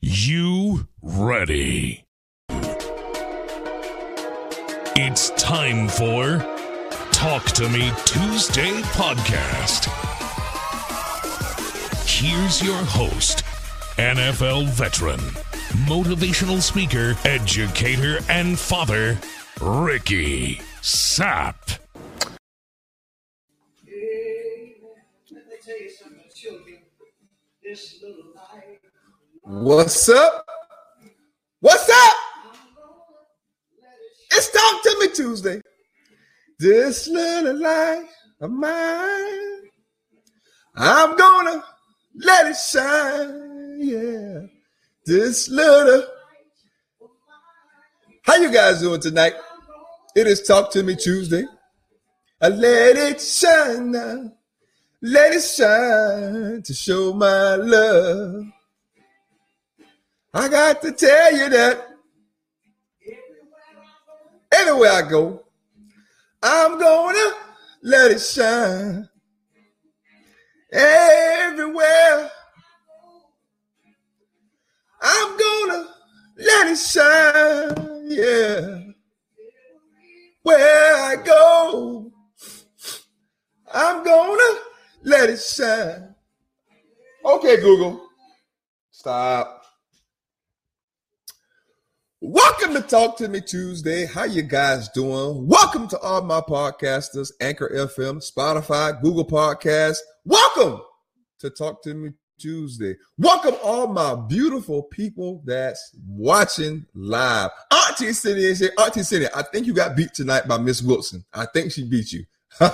you ready? It's time for Talk to Me Tuesday podcast. Here's your host, NFL veteran, motivational speaker, educator, and father, Ricky Sapp. What's up? What's up? It's Talk to Me Tuesday. This little light of mine, I'm gonna let it shine. Yeah, this little. How you guys doing tonight? It is Talk to Me Tuesday. I let it shine now. Let it shine to show my love. I got to tell you that anywhere I go, I'm gonna let it shine. Everywhere I go. I'm gonna let it shine. Yeah. Where I go, I'm gonna let it shine. Okay, Google. Stop. Welcome to Talk to Me Tuesday. How you guys doing? Welcome to all my podcasters, Anchor FM, Spotify, Google Podcasts. Welcome to Talk to Me Tuesday. Welcome all my beautiful people that's watching live. Auntie Cindy is here. Auntie Cindy, I think you got beat tonight by Miss Wilson. I think she beat you. we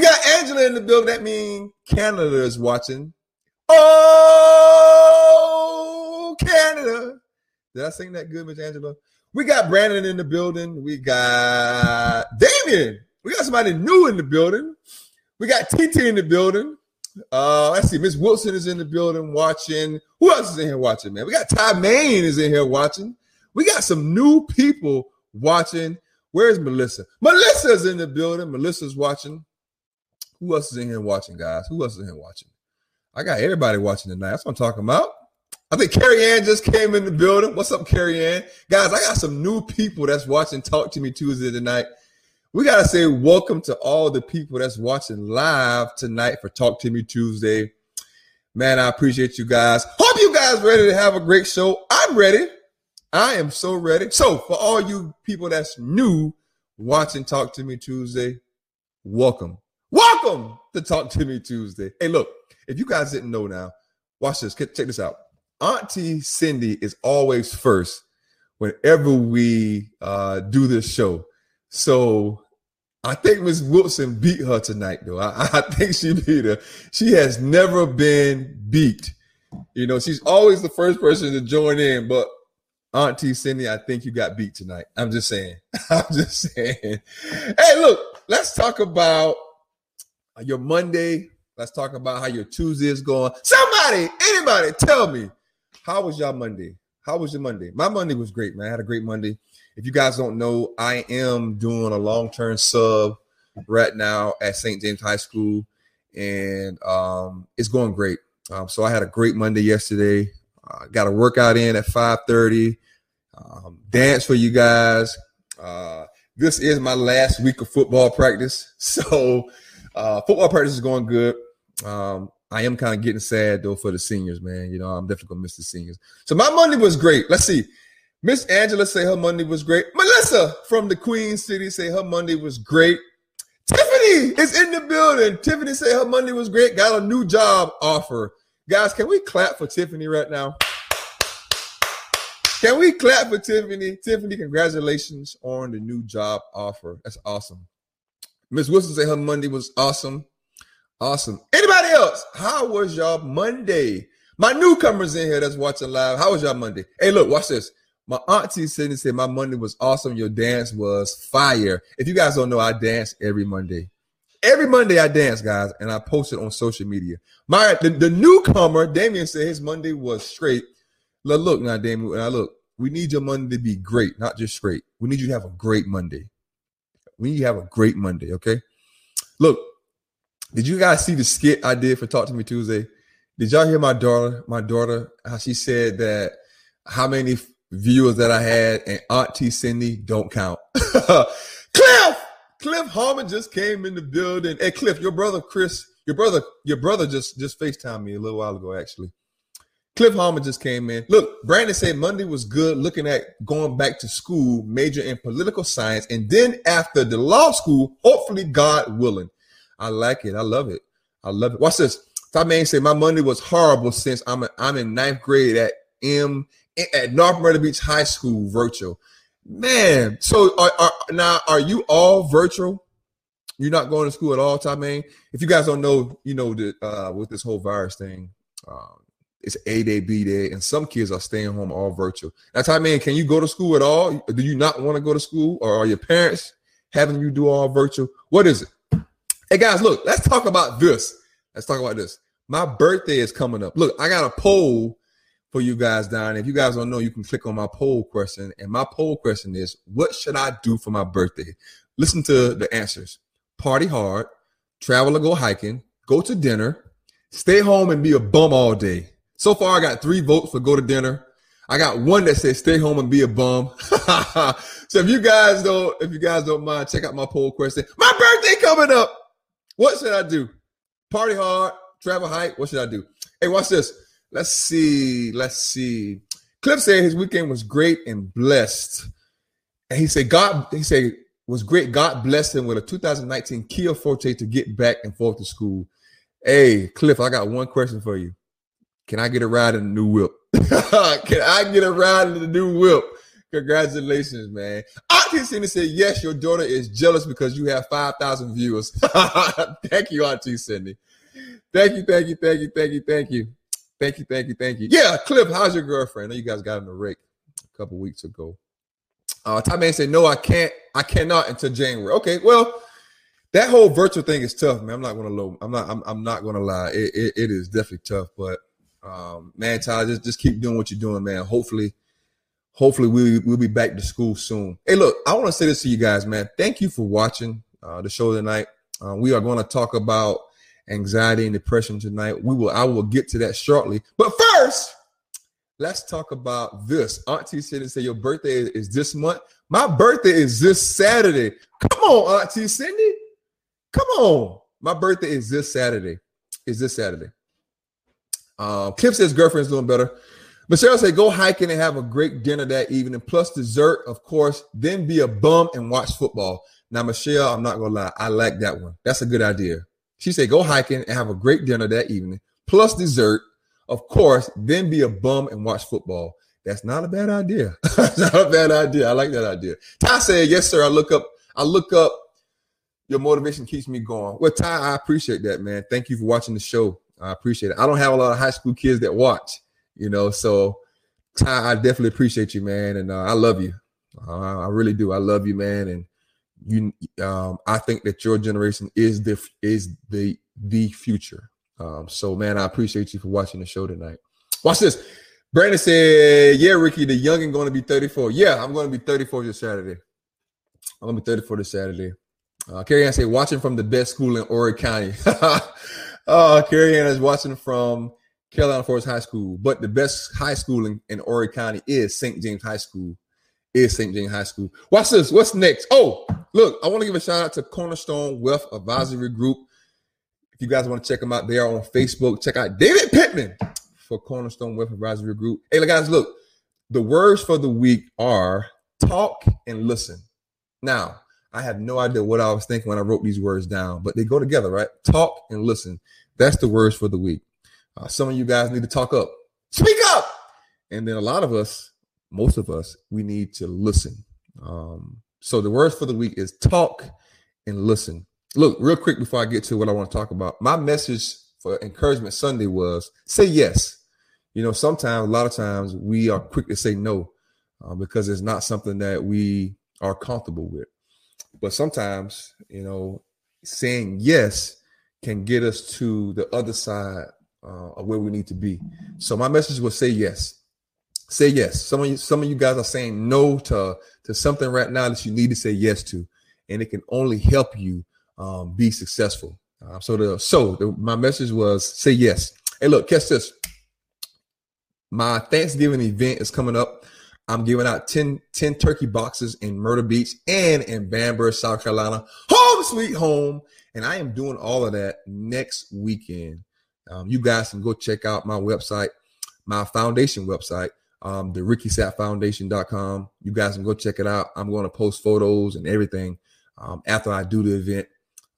got Angela in the building. That means Canada is watching. Oh, Canada. Did I sing that good, Miss Angela? We got Brandon in the building. We got Damien. We got somebody new in the building. We got TT in the building. Uh, let's see. Miss Wilson is in the building watching. Who else is in here watching, man? We got Ty Main is in here watching. We got some new people watching. Where's Melissa? Melissa's in the building. Melissa's watching. Who else is in here watching, guys? Who else is in here watching? I got everybody watching tonight. That's what I'm talking about. I think Carrie Ann just came in the building. What's up, Carrie Ann? Guys, I got some new people that's watching Talk to Me Tuesday tonight. We got to say welcome to all the people that's watching live tonight for Talk to Me Tuesday. Man, I appreciate you guys. Hope you guys ready to have a great show. I'm ready. I am so ready. So, for all you people that's new watching Talk to Me Tuesday, welcome. Welcome to Talk to Me Tuesday. Hey, look, if you guys didn't know now, watch this. Check this out. Auntie Cindy is always first whenever we uh, do this show. So I think Miss Wilson beat her tonight, though. I, I, think she beat her. She has never been beat. You know, she's always the first person to join in, but Auntie Cindy, I think you got beat tonight. I'm just saying. I'm just saying. Hey, look, let's talk about your Monday. Let's talk about how your Tuesday is going. Somebody, anybody, tell me how was y'all Monday? How was your Monday? My Monday was great, man. I had a great Monday. If you guys don't know, I am doing a long term sub right now at St. James High School, and um, it's going great. Um, so I had a great Monday yesterday. Uh, got a workout in at 5:30. Um, dance for you guys. Uh, this is my last week of football practice, so uh, football practice is going good. Um, I am kind of getting sad though for the seniors, man. You know, I'm definitely gonna miss the seniors. So my Monday was great. Let's see. Miss Angela say her Monday was great. Melissa from the Queen City say her Monday was great. Tiffany is in the building. Tiffany say her Monday was great. Got a new job offer. Guys, can we clap for Tiffany right now? Can we clap for Tiffany? Tiffany, congratulations on the new job offer. That's awesome. Miss Wilson say her Monday was awesome. Awesome. Anybody else? How was y'all Monday? My newcomers in here that's watching live. How was y'all Monday? Hey, look, watch this. My auntie and said my Monday was awesome. Your dance was fire. If you guys don't know, I dance every Monday. Every Monday I dance, guys, and I post it on social media. My the, the newcomer, Damien said his Monday was straight. Look, look now, Damien. Now look, we need your Monday to be great, not just straight. We need you to have a great Monday. We need you to have a great Monday, okay? Look, did you guys see the skit I did for Talk to Me Tuesday? Did y'all hear my daughter? My daughter, how she said that how many viewers that I had and Auntie Cindy don't count. Cliff, Cliff Harmon just came in the building. Hey, Cliff, your brother Chris, your brother, your brother just just Facetime me a little while ago, actually. Cliff Harmon just came in. Look, Brandon said Monday was good, looking at going back to school, major in political science, and then after the law school, hopefully, God willing. I like it. I love it. I love it. Watch this. Top man said my Monday was horrible since I'm a, I'm in ninth grade at M at North Myrtle Beach High School virtual. Man, so are, are, now are you all virtual? You're not going to school at all, Top man. If you guys don't know, you know that uh, with this whole virus thing, um, it's A day, B day, and some kids are staying home all virtual. Now, Top man, can you go to school at all? Do you not want to go to school, or are your parents having you do all virtual? What is it? Hey guys, look, let's talk about this. Let's talk about this. My birthday is coming up. Look, I got a poll for you guys down. If you guys don't know, you can click on my poll question. And my poll question is what should I do for my birthday? Listen to the answers party hard, travel or go hiking, go to dinner, stay home and be a bum all day. So far, I got three votes for go to dinner. I got one that says stay home and be a bum. so if you guys don't, if you guys don't mind, check out my poll question. My birthday coming up. What should I do? Party hard, travel hike. What should I do? Hey, watch this. Let's see. Let's see. Cliff said his weekend was great and blessed. And he said, God, he said, was great. God blessed him with a 2019 Kia Forte to get back and forth to school. Hey, Cliff, I got one question for you. Can I get a ride in the new whip? Can I get a ride in the new whip? Congratulations, man. Auntie Cindy said, Yes, your daughter is jealous because you have 5,000 viewers. thank you, Auntie Cindy. Thank you, thank you, thank you, thank you, thank you. Thank you, thank you, thank you. Yeah, Cliff, how's your girlfriend? I know you guys got in the rake a couple weeks ago. Uh, Ty Man said, "No, I can't. I cannot until January." Okay, well, that whole virtual thing is tough, man. I'm not gonna low. I'm not. I'm, I'm not gonna lie. It, it, it is definitely tough, but um, man, Ty, just just keep doing what you're doing, man. Hopefully, hopefully we we'll be back to school soon. Hey, look, I want to say this to you guys, man. Thank you for watching uh, the show tonight. Uh, we are going to talk about anxiety and depression tonight. We will I will get to that shortly. But first, let's talk about this. Auntie Cindy said your birthday is this month. My birthday is this Saturday. Come on, Auntie Cindy. Come on. My birthday is this Saturday. Is this Saturday. Uh, Cliff says girlfriend's doing better. Michelle said go hiking and have a great dinner that evening, plus dessert, of course. Then be a bum and watch football. Now, Michelle, I'm not gonna lie, I like that one. That's a good idea. She said, go hiking and have a great dinner that evening, plus dessert, of course, then be a bum and watch football. That's not a bad idea. Not a bad idea. I like that idea. Ty said, yes, sir. I look up, I look up your motivation keeps me going. Well, Ty, I appreciate that, man. Thank you for watching the show. I appreciate it. I don't have a lot of high school kids that watch, you know, so Ty, I definitely appreciate you, man. And uh, I love you. Uh, I really do. I love you, man. And you um, I think that your generation is the is the the future. Um, so man, I appreciate you for watching the show tonight. Watch this. Brandon said, "Yeah, Ricky, the youngin' going to be 34. Yeah, I'm going to be 34 this Saturday. I'm going to be 34 this Saturday." Uh, Carrie Ann said, "Watching from the best school in Horry County." uh, Carrie Ann is watching from Carolina Forest High School, but the best high school in, in Horry County is St. James High School is St. James High School. Watch this. What's next? Oh, look, I want to give a shout out to Cornerstone Wealth Advisory Group. If you guys want to check them out, they are on Facebook. Check out David Pittman for Cornerstone Wealth Advisory Group. Hey, guys, look, the words for the week are talk and listen. Now, I have no idea what I was thinking when I wrote these words down, but they go together, right? Talk and listen. That's the words for the week. Uh, some of you guys need to talk up, speak up. And then a lot of us most of us, we need to listen. Um, so the words for the week is talk and listen. Look, real quick before I get to what I want to talk about, my message for Encouragement Sunday was say yes. You know, sometimes, a lot of times, we are quick to say no uh, because it's not something that we are comfortable with. But sometimes, you know, saying yes can get us to the other side uh, where we need to be. So my message was say yes say yes. Some of you, some of you guys are saying no to to something right now that you need to say yes to, and it can only help you um, be successful. Uh, so the so the, my message was say yes. Hey, look, catch this. My Thanksgiving event is coming up. I'm giving out 10, 10 turkey boxes in Myrtle Beach and in Bamberg, South Carolina. Home sweet home. And I am doing all of that next weekend. Um, you guys can go check out my website, my foundation website, um, the RickySappFoundation.com. You guys can go check it out. I'm going to post photos and everything um, after I do the event.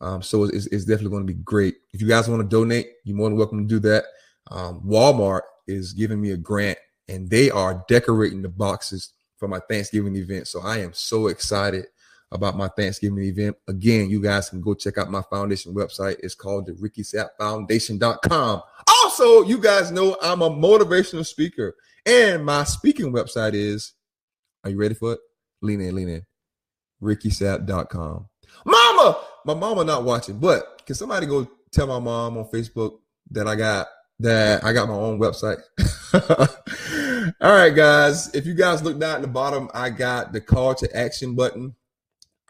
Um, so it's, it's, definitely going to be great. If you guys want to donate, you're more than welcome to do that. Um, Walmart is giving me a grant and they are decorating the boxes for my Thanksgiving event. So I am so excited about my Thanksgiving event. Again, you guys can go check out my foundation website. It's called the RickySappFoundation.com. Also, you guys know I'm a motivational speaker, and my speaking website is. Are you ready for it? Lean in, lean in. RickySapp.com. Mama, my mama not watching, but can somebody go tell my mom on Facebook that I got that I got my own website? All right, guys. If you guys look down at the bottom, I got the call to action button.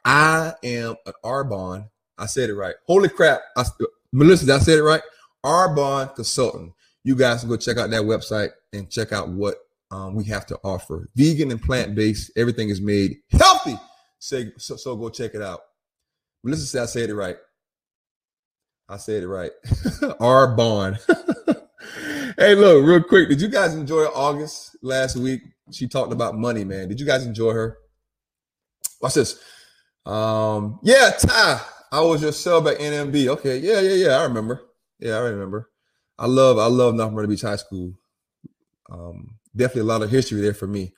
I am an Arbonne. I said it right. Holy crap. I, Melissa, I said it right. Arbonne Consultant. You guys can go check out that website and check out what um, we have to offer. Vegan and plant based. Everything is made healthy. Say, so, so go check it out. Melissa said I said it right. I said it right. Arbonne. hey, look, real quick. Did you guys enjoy August last week? She talked about money, man. Did you guys enjoy her? Watch this. Um, yeah, Ty. I was your sub at NMB. Okay, yeah, yeah, yeah. I remember. Yeah, I remember. I love, I love North Myrtle Beach High School. Um, definitely a lot of history there for me.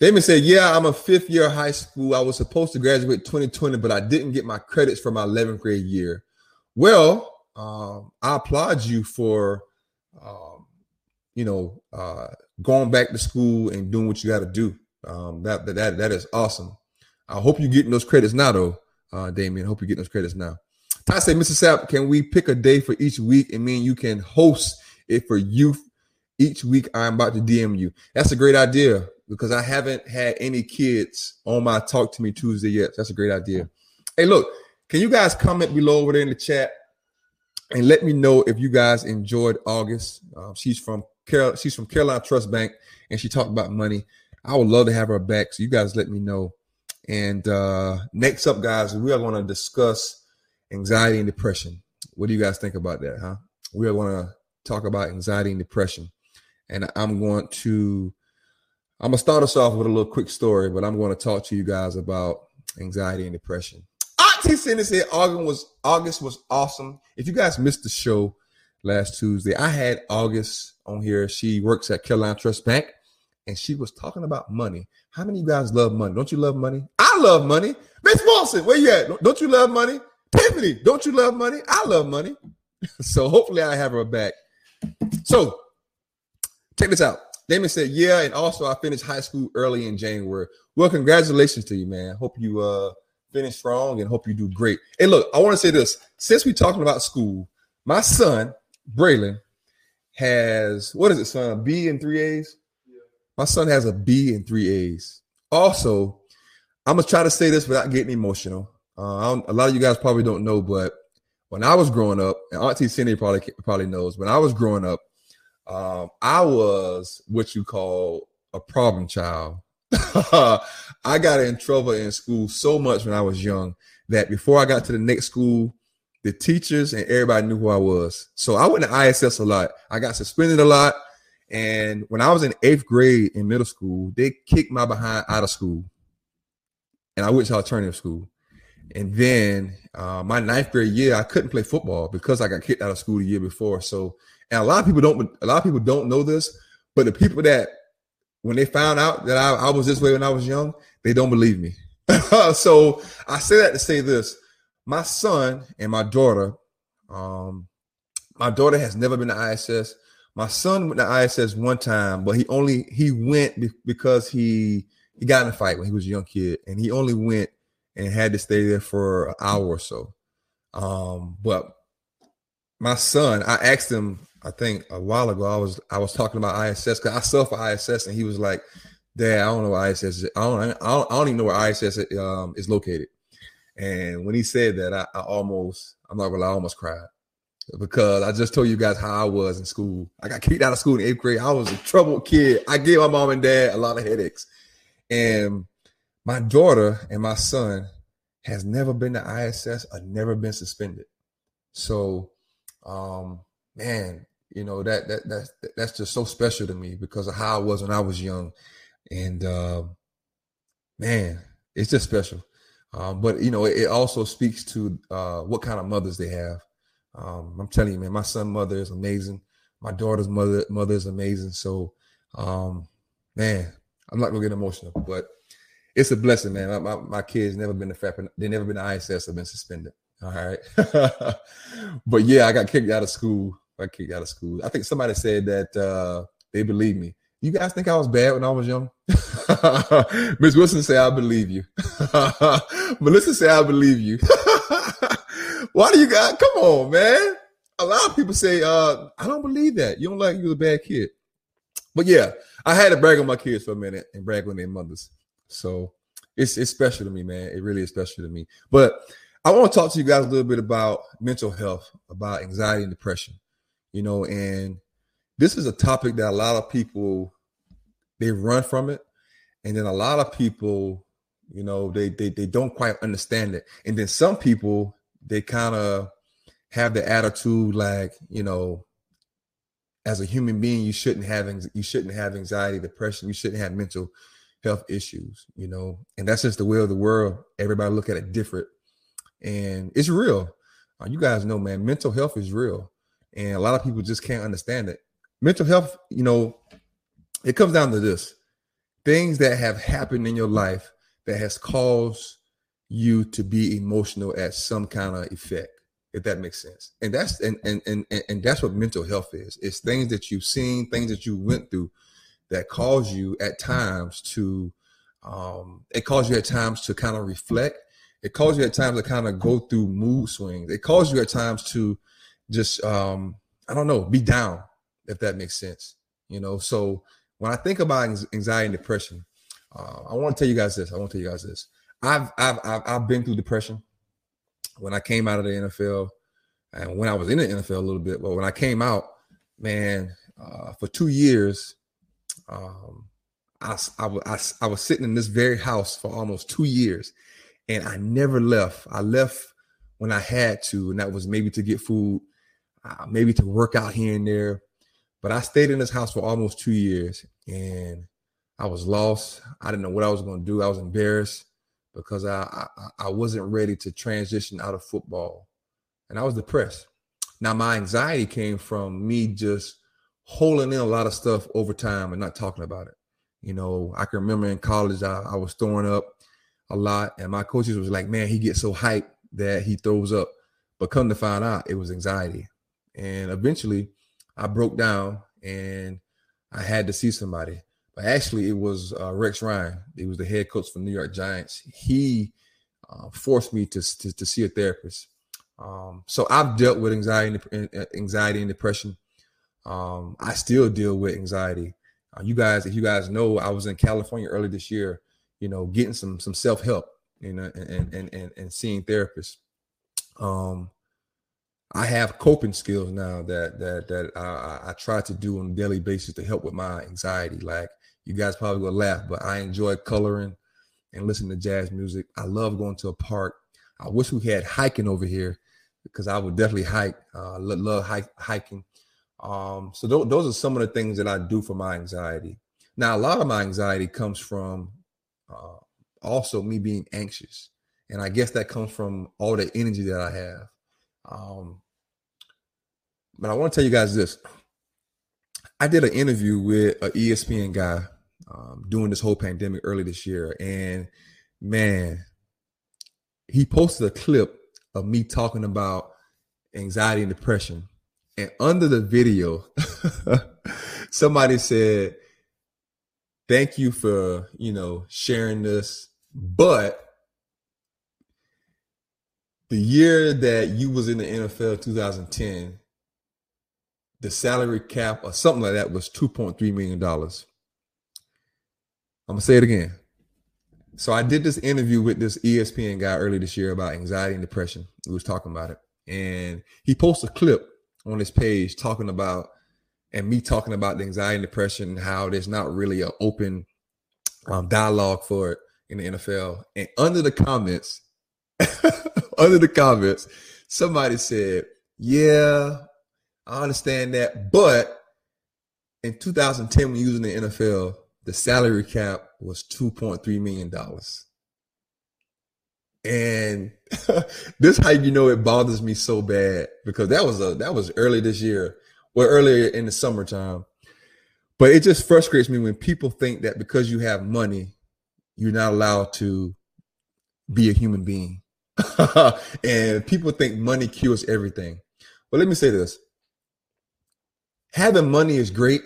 Damon said, Yeah, I'm a fifth year high school. I was supposed to graduate 2020, but I didn't get my credits for my 11th grade year. Well, um, I applaud you for, um, you know, uh, going back to school and doing what you got to do. Um, that, that, that is awesome. I hope you're getting those credits now, though, uh, Damien. Hope you're getting those credits now. Ty said, Mr. Sapp, can we pick a day for each week and mean you can host it for youth each week? I'm about to DM you. That's a great idea because I haven't had any kids on my Talk to Me Tuesday yet. That's a great idea. Hey, look, can you guys comment below over there in the chat and let me know if you guys enjoyed August? Um, she's from Carol, she's from Carolina Trust Bank, and she talked about money. I would love to have her back. So you guys let me know. And uh, next up, guys, we are going to discuss anxiety and depression. What do you guys think about that, huh? We are going to talk about anxiety and depression. And I'm going to I'm gonna start us off with a little quick story, but I'm going to talk to you guys about anxiety and depression. Auntie Cindy said August was August was awesome. If you guys missed the show last Tuesday, I had August on here. She works at Carolina Trust Bank, and she was talking about money. How many of you guys love money? Don't you love money? I love money. Miss Wilson, where you at? Don't you love money? Tiffany, don't you love money? I love money. so hopefully I have her back. So check this out. Damon said, "Yeah, and also I finished high school early in January. Well, congratulations to you, man. Hope you uh finish strong and hope you do great. And look, I want to say this: since we're talking about school, my son Braylon has what is it, son? B and three A's. My son has a B and three A's. Also, I'm gonna try to say this without getting emotional. Uh, a lot of you guys probably don't know, but when I was growing up, and Auntie Cindy probably probably knows, when I was growing up, um, I was what you call a problem child. I got in trouble in school so much when I was young that before I got to the next school, the teachers and everybody knew who I was. So I went to ISS a lot. I got suspended a lot. And when I was in eighth grade in middle school, they kicked my behind out of school. And I went to alternative school. And then uh, my ninth grade year, I couldn't play football because I got kicked out of school the year before. So and a lot of people don't a lot of people don't know this, but the people that when they found out that I, I was this way when I was young, they don't believe me. so I say that to say this: my son and my daughter, um, my daughter has never been to ISS. My son went to ISS one time, but he only he went because he he got in a fight when he was a young kid, and he only went and had to stay there for an hour or so. Um, but my son, I asked him I think a while ago I was I was talking about ISS because I for ISS and he was like, "Dad, I don't know where ISS is. I don't I don't, I don't even know where ISS um, is located." And when he said that, I, I almost I'm not gonna lie, I almost cried. Because I just told you guys how I was in school. I got kicked out of school in eighth grade. I was a troubled kid. I gave my mom and dad a lot of headaches. And my daughter and my son has never been to ISS or never been suspended. So, um, man, you know that that that's that's just so special to me because of how I was when I was young, and uh, man, it's just special. Um, but you know, it, it also speaks to uh, what kind of mothers they have. Um, I'm telling you, man, my son mother is amazing. My daughter's mother mother is amazing. So, um, man, I'm not gonna get emotional, but it's a blessing, man. My, my, my kids never been to FAP, they never been to ISS or been suspended. All right, but yeah, I got kicked out of school. I kicked out of school. I think somebody said that uh, they believe me. You guys think I was bad when I was young? Miss Wilson say I believe you. Melissa say I believe you. Why do you guys come on, man? A lot of people say, uh, I don't believe that. You don't like you was a bad kid. But yeah, I had to brag on my kids for a minute and brag on their mothers. So it's it's special to me, man. It really is special to me. But I want to talk to you guys a little bit about mental health, about anxiety and depression. You know, and this is a topic that a lot of people they run from it, and then a lot of people, you know, they they they don't quite understand it, and then some people they kind of have the attitude like, you know, as a human being, you shouldn't have you shouldn't have anxiety, depression, you shouldn't have mental health issues, you know, and that's just the way of the world. Everybody look at it different, and it's real. Uh, you guys know, man, mental health is real, and a lot of people just can't understand it. Mental health, you know, it comes down to this: things that have happened in your life that has caused you to be emotional at some kind of effect if that makes sense. And that's and and and, and that's what mental health is. It's things that you've seen things that you went through that cause you at times to um it calls you at times to kind of reflect. It calls you at times to kind of go through mood swings. It calls you at times to just um i don't know be down if that makes sense you know? So when i think about anxiety and depression uh, i want to tell you guys this i want to tell you guys this I've, I've I've I've been through depression when I came out of the NFL and when I was in the NFL a little bit. But when I came out, man, uh, for two years, um, I, I, I, I was sitting in this very house for almost two years, and I never left. I left when I had to, and that was maybe to get food, uh, maybe to work out here and there. But I stayed in this house for almost two years, and I was lost. I didn't know what I was going to do. I was embarrassed because I, I, I wasn't ready to transition out of football, and I was depressed. Now my anxiety came from me just holding in a lot of stuff over time and not talking about it. You know, I can remember in college I, I was throwing up a lot, and my coaches was like, "Man, he gets so hyped that he throws up." But come to find out, it was anxiety, and eventually, I broke down and I had to see somebody. But actually, it was uh, Rex Ryan. He was the head coach for New York Giants. He uh, forced me to, to, to see a therapist. Um, so I've dealt with anxiety, and, anxiety and depression. Um, I still deal with anxiety. Uh, you guys, if you guys know, I was in California early this year. You know, getting some some self help. You know, and and and and seeing therapists. Um, I have coping skills now that that that I, I try to do on a daily basis to help with my anxiety. Like you guys probably will laugh, but I enjoy coloring and listening to jazz music. I love going to a park. I wish we had hiking over here because I would definitely hike. Uh, love hike, hiking. Um, so th- those are some of the things that I do for my anxiety. Now, a lot of my anxiety comes from uh, also me being anxious, and I guess that comes from all the energy that I have. Um, but I want to tell you guys this. I did an interview with an ESPN guy um, during this whole pandemic early this year, and man, he posted a clip of me talking about anxiety and depression. And under the video, somebody said, "Thank you for you know sharing this, but." The year that you was in the NFL 2010, the salary cap or something like that was $2.3 million. I'm gonna say it again. So I did this interview with this ESPN guy early this year about anxiety and depression. We was talking about it. And he posted a clip on his page talking about and me talking about the anxiety and depression and how there's not really an open um, dialogue for it in the NFL. And under the comments, under the comments, somebody said, "Yeah, I understand that, but in 2010, when using the NFL, the salary cap was 2.3 million dollars." And this how you know it bothers me so bad because that was a that was early this year, well earlier in the summertime. But it just frustrates me when people think that because you have money, you're not allowed to be a human being. and people think money cures everything. But let me say this. Having money is great.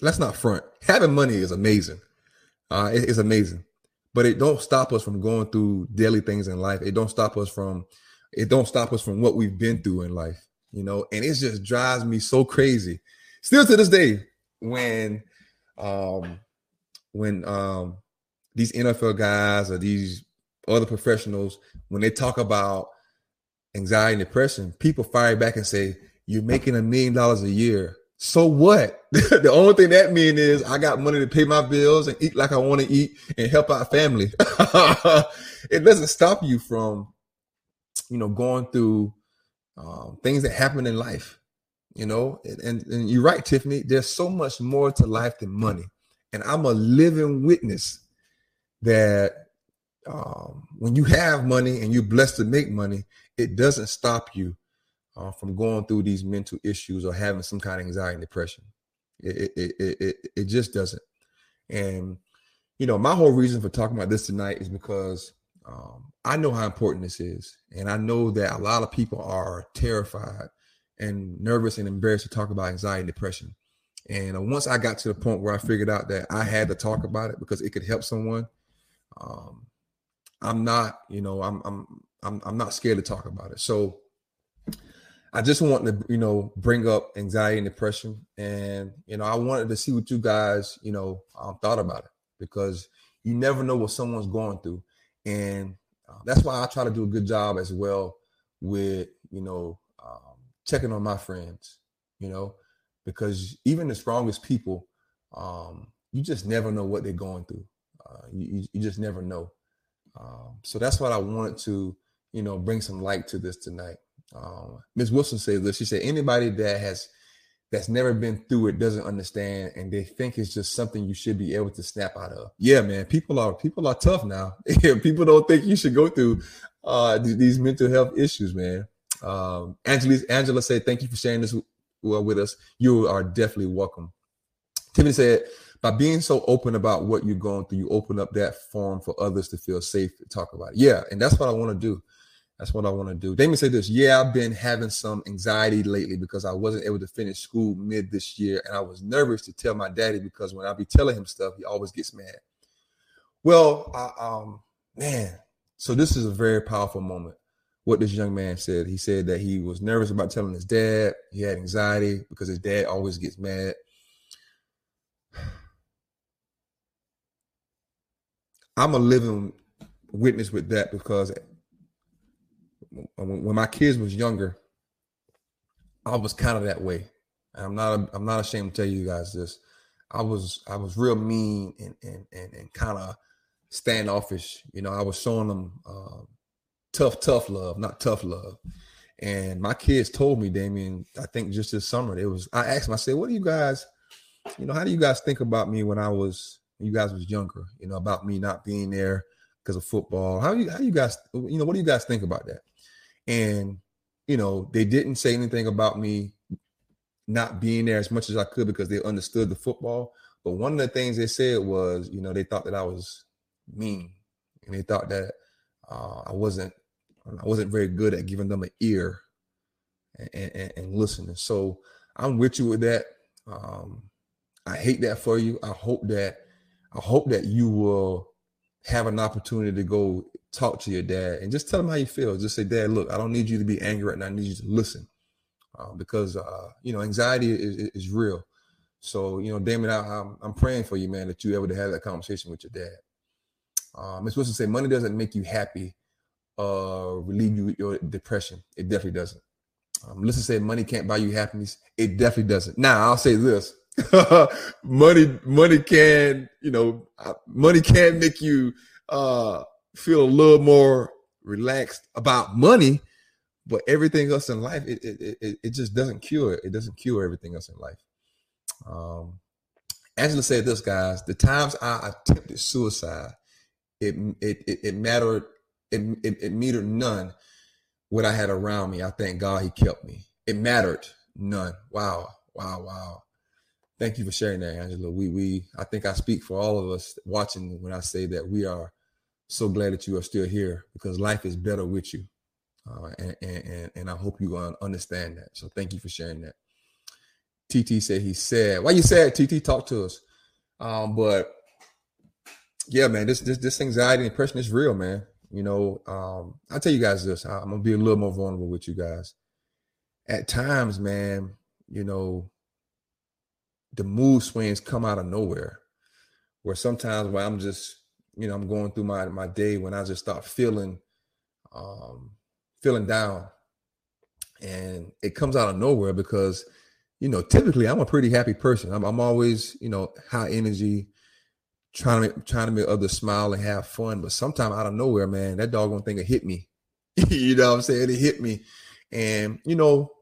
Let's not front. Having money is amazing. Uh, it, it's amazing but it don't stop us from going through daily things in life. It don't stop us from it don't stop us from what we've been through in life, you know. And it just drives me so crazy, still to this day, when um when um these NFL guys or these other professionals when they talk about anxiety and depression, people fire back and say, "You're making a million dollars a year. So what? the only thing that means is I got money to pay my bills and eat like I want to eat and help out family. it doesn't stop you from, you know, going through um, things that happen in life. You know, and, and you're right, Tiffany. There's so much more to life than money, and I'm a living witness that um, when you have money and you're blessed to make money, it doesn't stop you uh, from going through these mental issues or having some kind of anxiety and depression. It, it, it, it, just doesn't. And, you know, my whole reason for talking about this tonight is because um, I know how important this is. And I know that a lot of people are terrified and nervous and embarrassed to talk about anxiety and depression. And uh, once I got to the point where I figured out that I had to talk about it because it could help someone, um, I'm not, you know, I'm, I'm, I'm, I'm not scared to talk about it. So I just want to, you know, bring up anxiety and depression, and you know, I wanted to see what you guys, you know, um, thought about it because you never know what someone's going through, and uh, that's why I try to do a good job as well with, you know, um, checking on my friends, you know, because even the strongest people, um, you just never know what they're going through. Uh, you, you just never know. Um, so that's what I wanted to, you know, bring some light to this tonight. Um, Ms. Wilson says this. She said anybody that has that's never been through it doesn't understand, and they think it's just something you should be able to snap out of. Yeah, man. People are people are tough now. people don't think you should go through uh, these mental health issues, man. Um, Angela, Angela said, "Thank you for sharing this with us. You are definitely welcome." Tiffany said, "By being so open about what you're going through, you open up that forum for others to feel safe to talk about it." Yeah, and that's what I want to do. That's what I want to do. Damien said this. Yeah, I've been having some anxiety lately because I wasn't able to finish school mid this year, and I was nervous to tell my daddy because when I be telling him stuff, he always gets mad. Well, I, um, man, so this is a very powerful moment. What this young man said. He said that he was nervous about telling his dad. He had anxiety because his dad always gets mad. I'm a living witness with that because when, when my kids was younger, I was kind of that way. I'm not I'm not ashamed to tell you guys this. I was I was real mean and and and, and kind of standoffish. You know, I was showing them uh, tough tough love, not tough love. And my kids told me, Damien, I think just this summer, it was I asked them, I said, what do you guys, you know, how do you guys think about me when I was you guys was younger, you know, about me not being there because of football? How you how you guys, you know, what do you guys think about that? And, you know, they didn't say anything about me not being there as much as I could because they understood the football. But one of the things they said was, you know, they thought that I was mean and they thought that uh, I wasn't I wasn't very good at giving them an ear and, and, and listening. So I'm with you with that. Um, I hate that for you. I hope that I hope that you will have an opportunity to go talk to your dad and just tell him how you feel. Just say, Dad, look, I don't need you to be angry right now. I need you to listen uh, because, uh, you know, anxiety is, is, real. So, you know, Damon, I, am I'm praying for you, man, that you able to have that conversation with your dad. Uh, supposed to say money doesn't make you happy, uh, relieve you with your depression. It definitely doesn't. Um, listen say money can't buy you happiness. It definitely doesn't. Now I'll say this: money, money can, you know, uh, money can make you uh, feel a little more relaxed about money, but everything else in life, it it, it, it just doesn't cure it. Doesn't cure everything else in life. Um, Angela said this, guys. The times I attempted suicide, it it it, it mattered. It, it, it mattered none what I had around me. I thank God He kept me. It mattered none. Wow, wow, wow. Thank you for sharing that, Angela. We we I think I speak for all of us watching when I say that we are so glad that you are still here because life is better with you. Uh, and, and, and I hope you understand that. So thank you for sharing that. TT said he's sad. Why you sad? TT, talk to us. Um, but yeah, man, this this this anxiety and depression is real, man. You know, um, I'll tell you guys this. I'm gonna be a little more vulnerable with you guys. At times, man, you know, the mood swings come out of nowhere. Where sometimes when I'm just, you know, I'm going through my my day when I just start feeling um feeling down. And it comes out of nowhere because you know, typically I'm a pretty happy person. I'm, I'm always, you know, high energy, trying to make, trying to make others smile and have fun. But sometimes out of nowhere, man, that doggone thing will hit me. you know what I'm saying? It hit me. And, you know,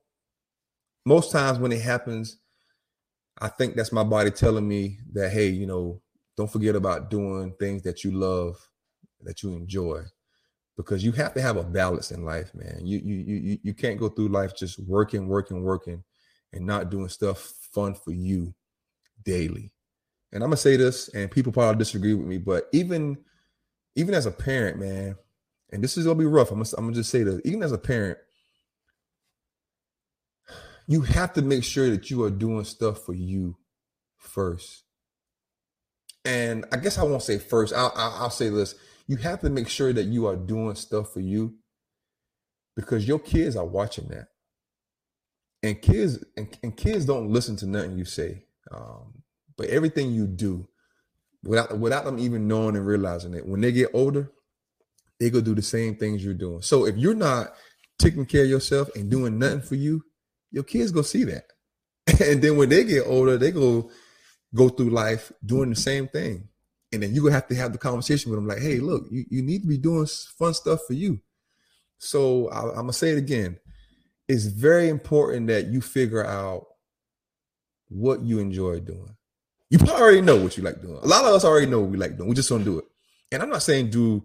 most times when it happens, I think that's my body telling me that, hey, you know, don't forget about doing things that you love, that you enjoy. Because you have to have a balance in life, man. You you you you can't go through life just working, working, working and not doing stuff fun for you daily. And I'm gonna say this, and people probably disagree with me, but even even as a parent, man, and this is gonna be rough. I'm gonna, I'm gonna just say this. Even as a parent, you have to make sure that you are doing stuff for you first. And I guess I won't say first. I'll, I'll, say this: you have to make sure that you are doing stuff for you because your kids are watching that. And kids and, and kids don't listen to nothing you say. Um, but everything you do without without them even knowing and realizing it when they get older they go do the same things you're doing. So if you're not taking care of yourself and doing nothing for you your kids go see that. And then when they get older they go go through life doing the same thing and then you're gonna have to have the conversation with them like hey look you, you need to be doing fun stuff for you so I, i'm gonna say it again it's very important that you figure out what you enjoy doing. You probably already know what you like doing. A lot of us already know what we like doing. We just don't do it. And I'm not saying do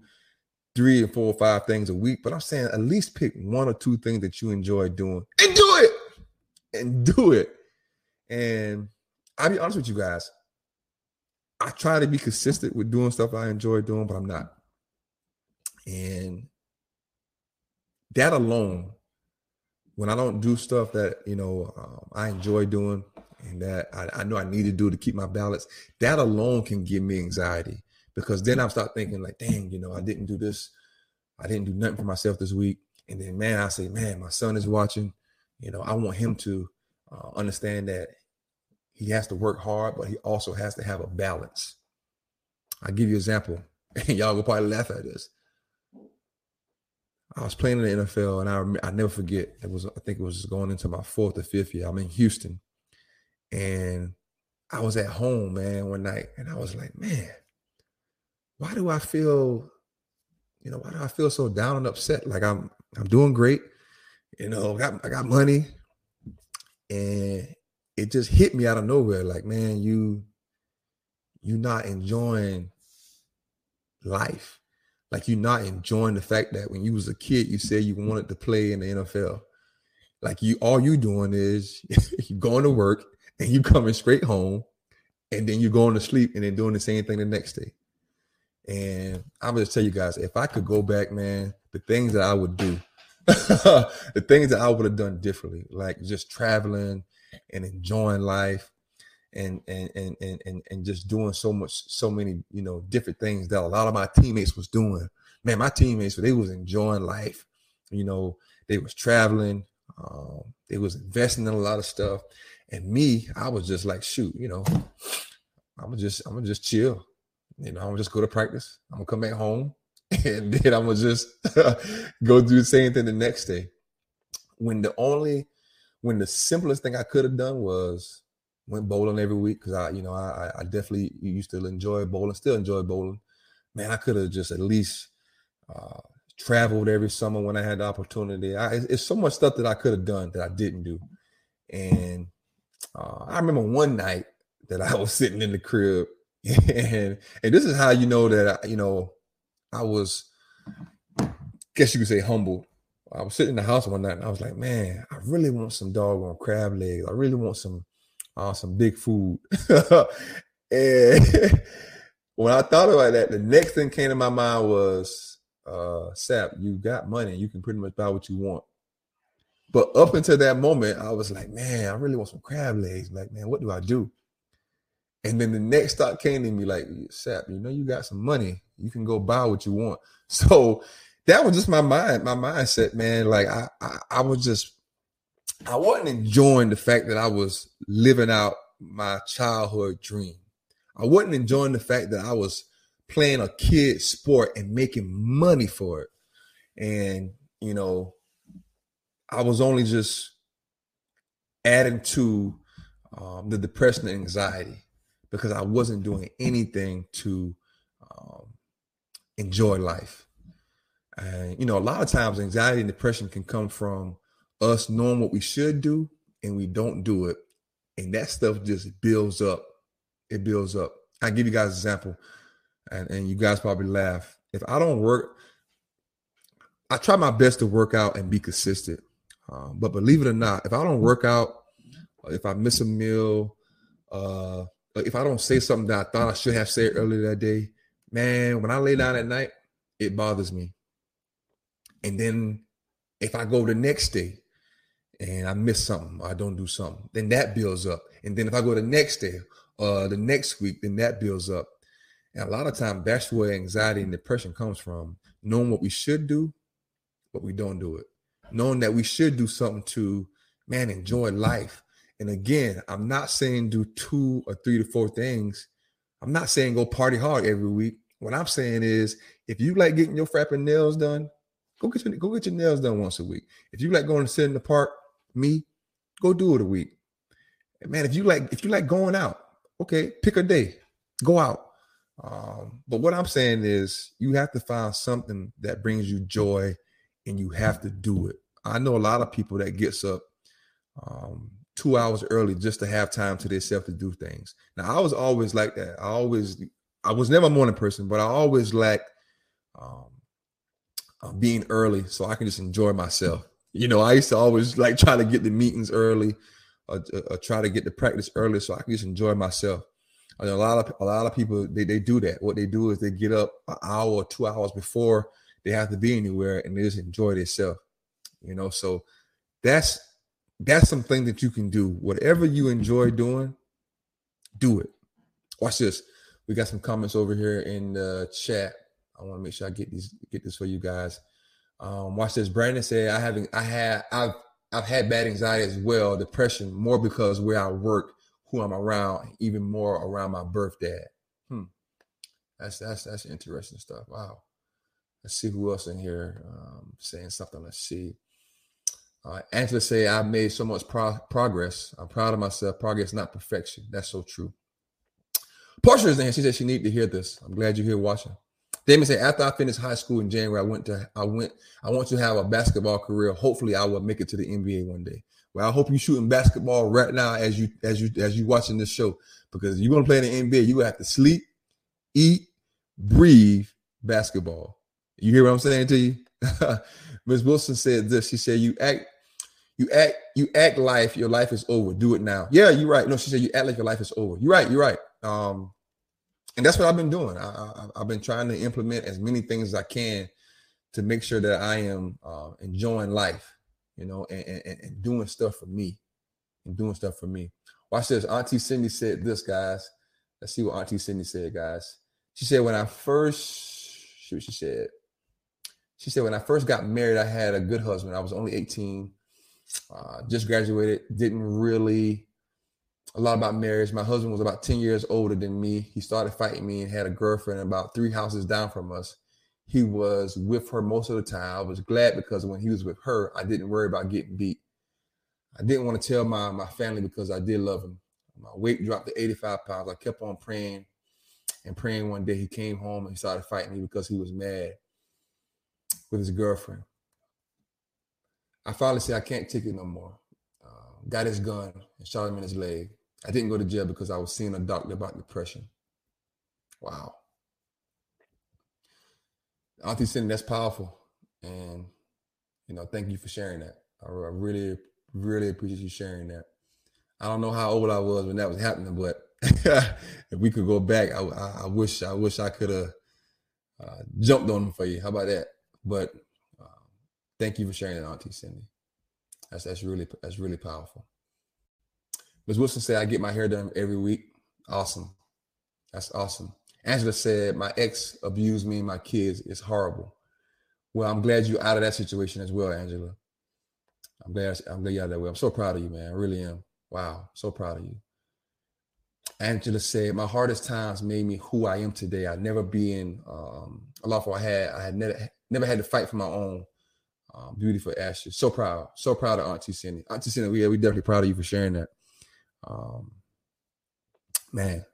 three and four or five things a week, but I'm saying at least pick one or two things that you enjoy doing and do it. And do it. And I'll be honest with you guys. I try to be consistent with doing stuff I enjoy doing, but I'm not. And that alone when I don't do stuff that you know um, I enjoy doing and that I, I, know I need to do to keep my balance, that alone can give me anxiety because then I start thinking like, dang, you know, I didn't do this, I didn't do nothing for myself this week, and then man, I say, man, my son is watching, you know, I want him to uh, understand that he has to work hard, but he also has to have a balance. I'll give you an example, y'all will probably laugh at this. I was playing in the NFL, and I I never forget. It was I think it was going into my fourth or fifth year. I'm in Houston, and I was at home, man, one night, and I was like, man, why do I feel, you know, why do I feel so down and upset? Like I'm I'm doing great, you know, got I got money, and it just hit me out of nowhere. Like, man, you you're not enjoying life like you're not enjoying the fact that when you was a kid, you said you wanted to play in the NFL. Like you, all you doing is you going to work and you coming straight home, and then you're going to sleep and then doing the same thing the next day. And I'm gonna tell you guys, if I could go back, man, the things that I would do, the things that I would have done differently, like just traveling and enjoying life and and and and and just doing so much so many you know different things that a lot of my teammates was doing. Man my teammates they was enjoying life. You know they was traveling um, they was investing in a lot of stuff. And me i was just like shoot you know i'm just i'm gonna just chill. You know i'm gonna just go to practice. I'm gonna come back home and then i'm gonna just go do the same thing the next day. When the only when the simplest thing I could have done was went bowling every week because I, you know, I, I definitely used to enjoy bowling, still enjoy bowling. Man, I could have just at least uh, traveled every summer when I had the opportunity. I, it's so much stuff that I could have done that I didn't do. And uh, I remember one night that I was sitting in the crib, and and this is how you know that I, you know I was, guess you could say humbled. I was sitting in the house one night and I was like, man, I really want some doggone crab legs. I really want some uh, some big food. and when I thought about that, the next thing came to my mind was, uh, Sapp, you got money. You can pretty much buy what you want. But up until that moment, I was like, man, I really want some crab legs. Like, man, what do I do? And then the next thought came to me, like, Sapp, you know, you got some money. You can go buy what you want. So that was just my mind, my mindset, man. Like I, I, I was just, I wasn't enjoying the fact that I was living out my childhood dream. I wasn't enjoying the fact that I was playing a kid sport and making money for it. And, you know, I was only just adding to um, the depression and anxiety because I wasn't doing anything to um, enjoy life. And, you know, a lot of times anxiety and depression can come from us knowing what we should do and we don't do it. And that stuff just builds up. It builds up. I give you guys an example, and, and you guys probably laugh. If I don't work, I try my best to work out and be consistent. Um, but believe it or not, if I don't work out, if I miss a meal, uh, if I don't say something that I thought I should have said earlier that day, man, when I lay down at night, it bothers me. And then if I go the next day and I miss something, I don't do something, then that builds up. And then if I go the next day, uh, the next week, then that builds up. And a lot of times that's where anxiety and depression comes from. Knowing what we should do, but we don't do it. Knowing that we should do something to, man, enjoy life. And again, I'm not saying do two or three to four things. I'm not saying go party hard every week. What I'm saying is, if you like getting your frapping nails done, go get your go get your nails done once a week. If you like going to sit in the park, me, go do it a week. And man, if you like if you like going out, okay, pick a day, go out. Um, but what I'm saying is, you have to find something that brings you joy, and you have to do it. I know a lot of people that gets up um, two hours early just to have time to themselves to do things. Now, I was always like that. I always, I was never a morning person, but I always lacked um, uh, being early so I can just enjoy myself. You know, I used to always like try to get the meetings early, or, or try to get the practice early so I can just enjoy myself. Know a lot of a lot of people they, they do that. What they do is they get up an hour or two hours before they have to be anywhere and they just enjoy themselves. You know, so that's that's something that you can do. Whatever you enjoy doing, do it. Watch this. We got some comments over here in the chat. I want to make sure I get these get this for you guys. Um, watch this. Brandon said, "I haven't. I had. I've. I've had bad anxiety as well, depression more because where I work, who I'm around, even more around my birth dad. Hmm. That's that's that's interesting stuff. Wow. Let's see who else in here um, saying something. Let's see. Uh, Angela say, "I've made so much pro- progress. I'm proud of myself. Progress, not perfection. That's so true." Portia is in. She said she needed to hear this. I'm glad you're here watching. Damon said, after I finished high school in January, I went to I went, I want to have a basketball career. Hopefully I will make it to the NBA one day. Well, I hope you're shooting basketball right now as you as you as you watching this show. Because you're gonna play in the NBA, you have to sleep, eat, breathe basketball. You hear what I'm saying to you? Ms. Wilson said this. She said, You act, you act, you act life, your life is over. Do it now. Yeah, you're right. No, she said you act like your life is over. You're right, you're right. Um, and that's what I've been doing. I, have been trying to implement as many things as I can to make sure that I am uh, enjoying life, you know, and, and, and, doing stuff for me, and doing stuff for me. Watch this. Auntie Cindy said this, guys. Let's see what Auntie Cindy said, guys. She said when I first, she, she said, she said when I first got married, I had a good husband. I was only 18, uh, just graduated, didn't really a lot about marriage. My husband was about 10 years older than me. He started fighting me and had a girlfriend about three houses down from us. he was with her most of the time. I was glad because when he was with her, I didn't worry about getting beat. I didn't want to tell my my family because I did love him. My weight dropped to 85 pounds. I kept on praying and praying. One day he came home and he started fighting me because he was mad with his girlfriend. I finally said I can't take it no more. Uh, got his gun and shot him in his leg. I didn't go to jail because I was seeing a doctor about depression. Wow. Auntie Cindy, that's powerful. And, you know, thank you for sharing that. I, really, really appreciate you sharing that. I don't know how old I was when that was happening, but if we could go back, I, I, I wish, I wish I could have uh, jumped on them for you. How about that? But uh, thank you for sharing that, Auntie Cindy. That's that's really that's really powerful. Ms. Wilson said, I get my hair done every week. Awesome. That's awesome. Angela said, My ex abused me and my kids. It's horrible. Well, I'm glad you're out of that situation as well, Angela. I'm glad I'm glad you're out that way. I'm so proud of you, man. I really am. Wow, so proud of you. Angela said, My hardest times made me who I am today. I never been um a for I had I had never never had to fight for my own um, beautiful ashes. So proud. So proud of Auntie Cindy. Auntie Cindy, we, we definitely proud of you for sharing that. Um man,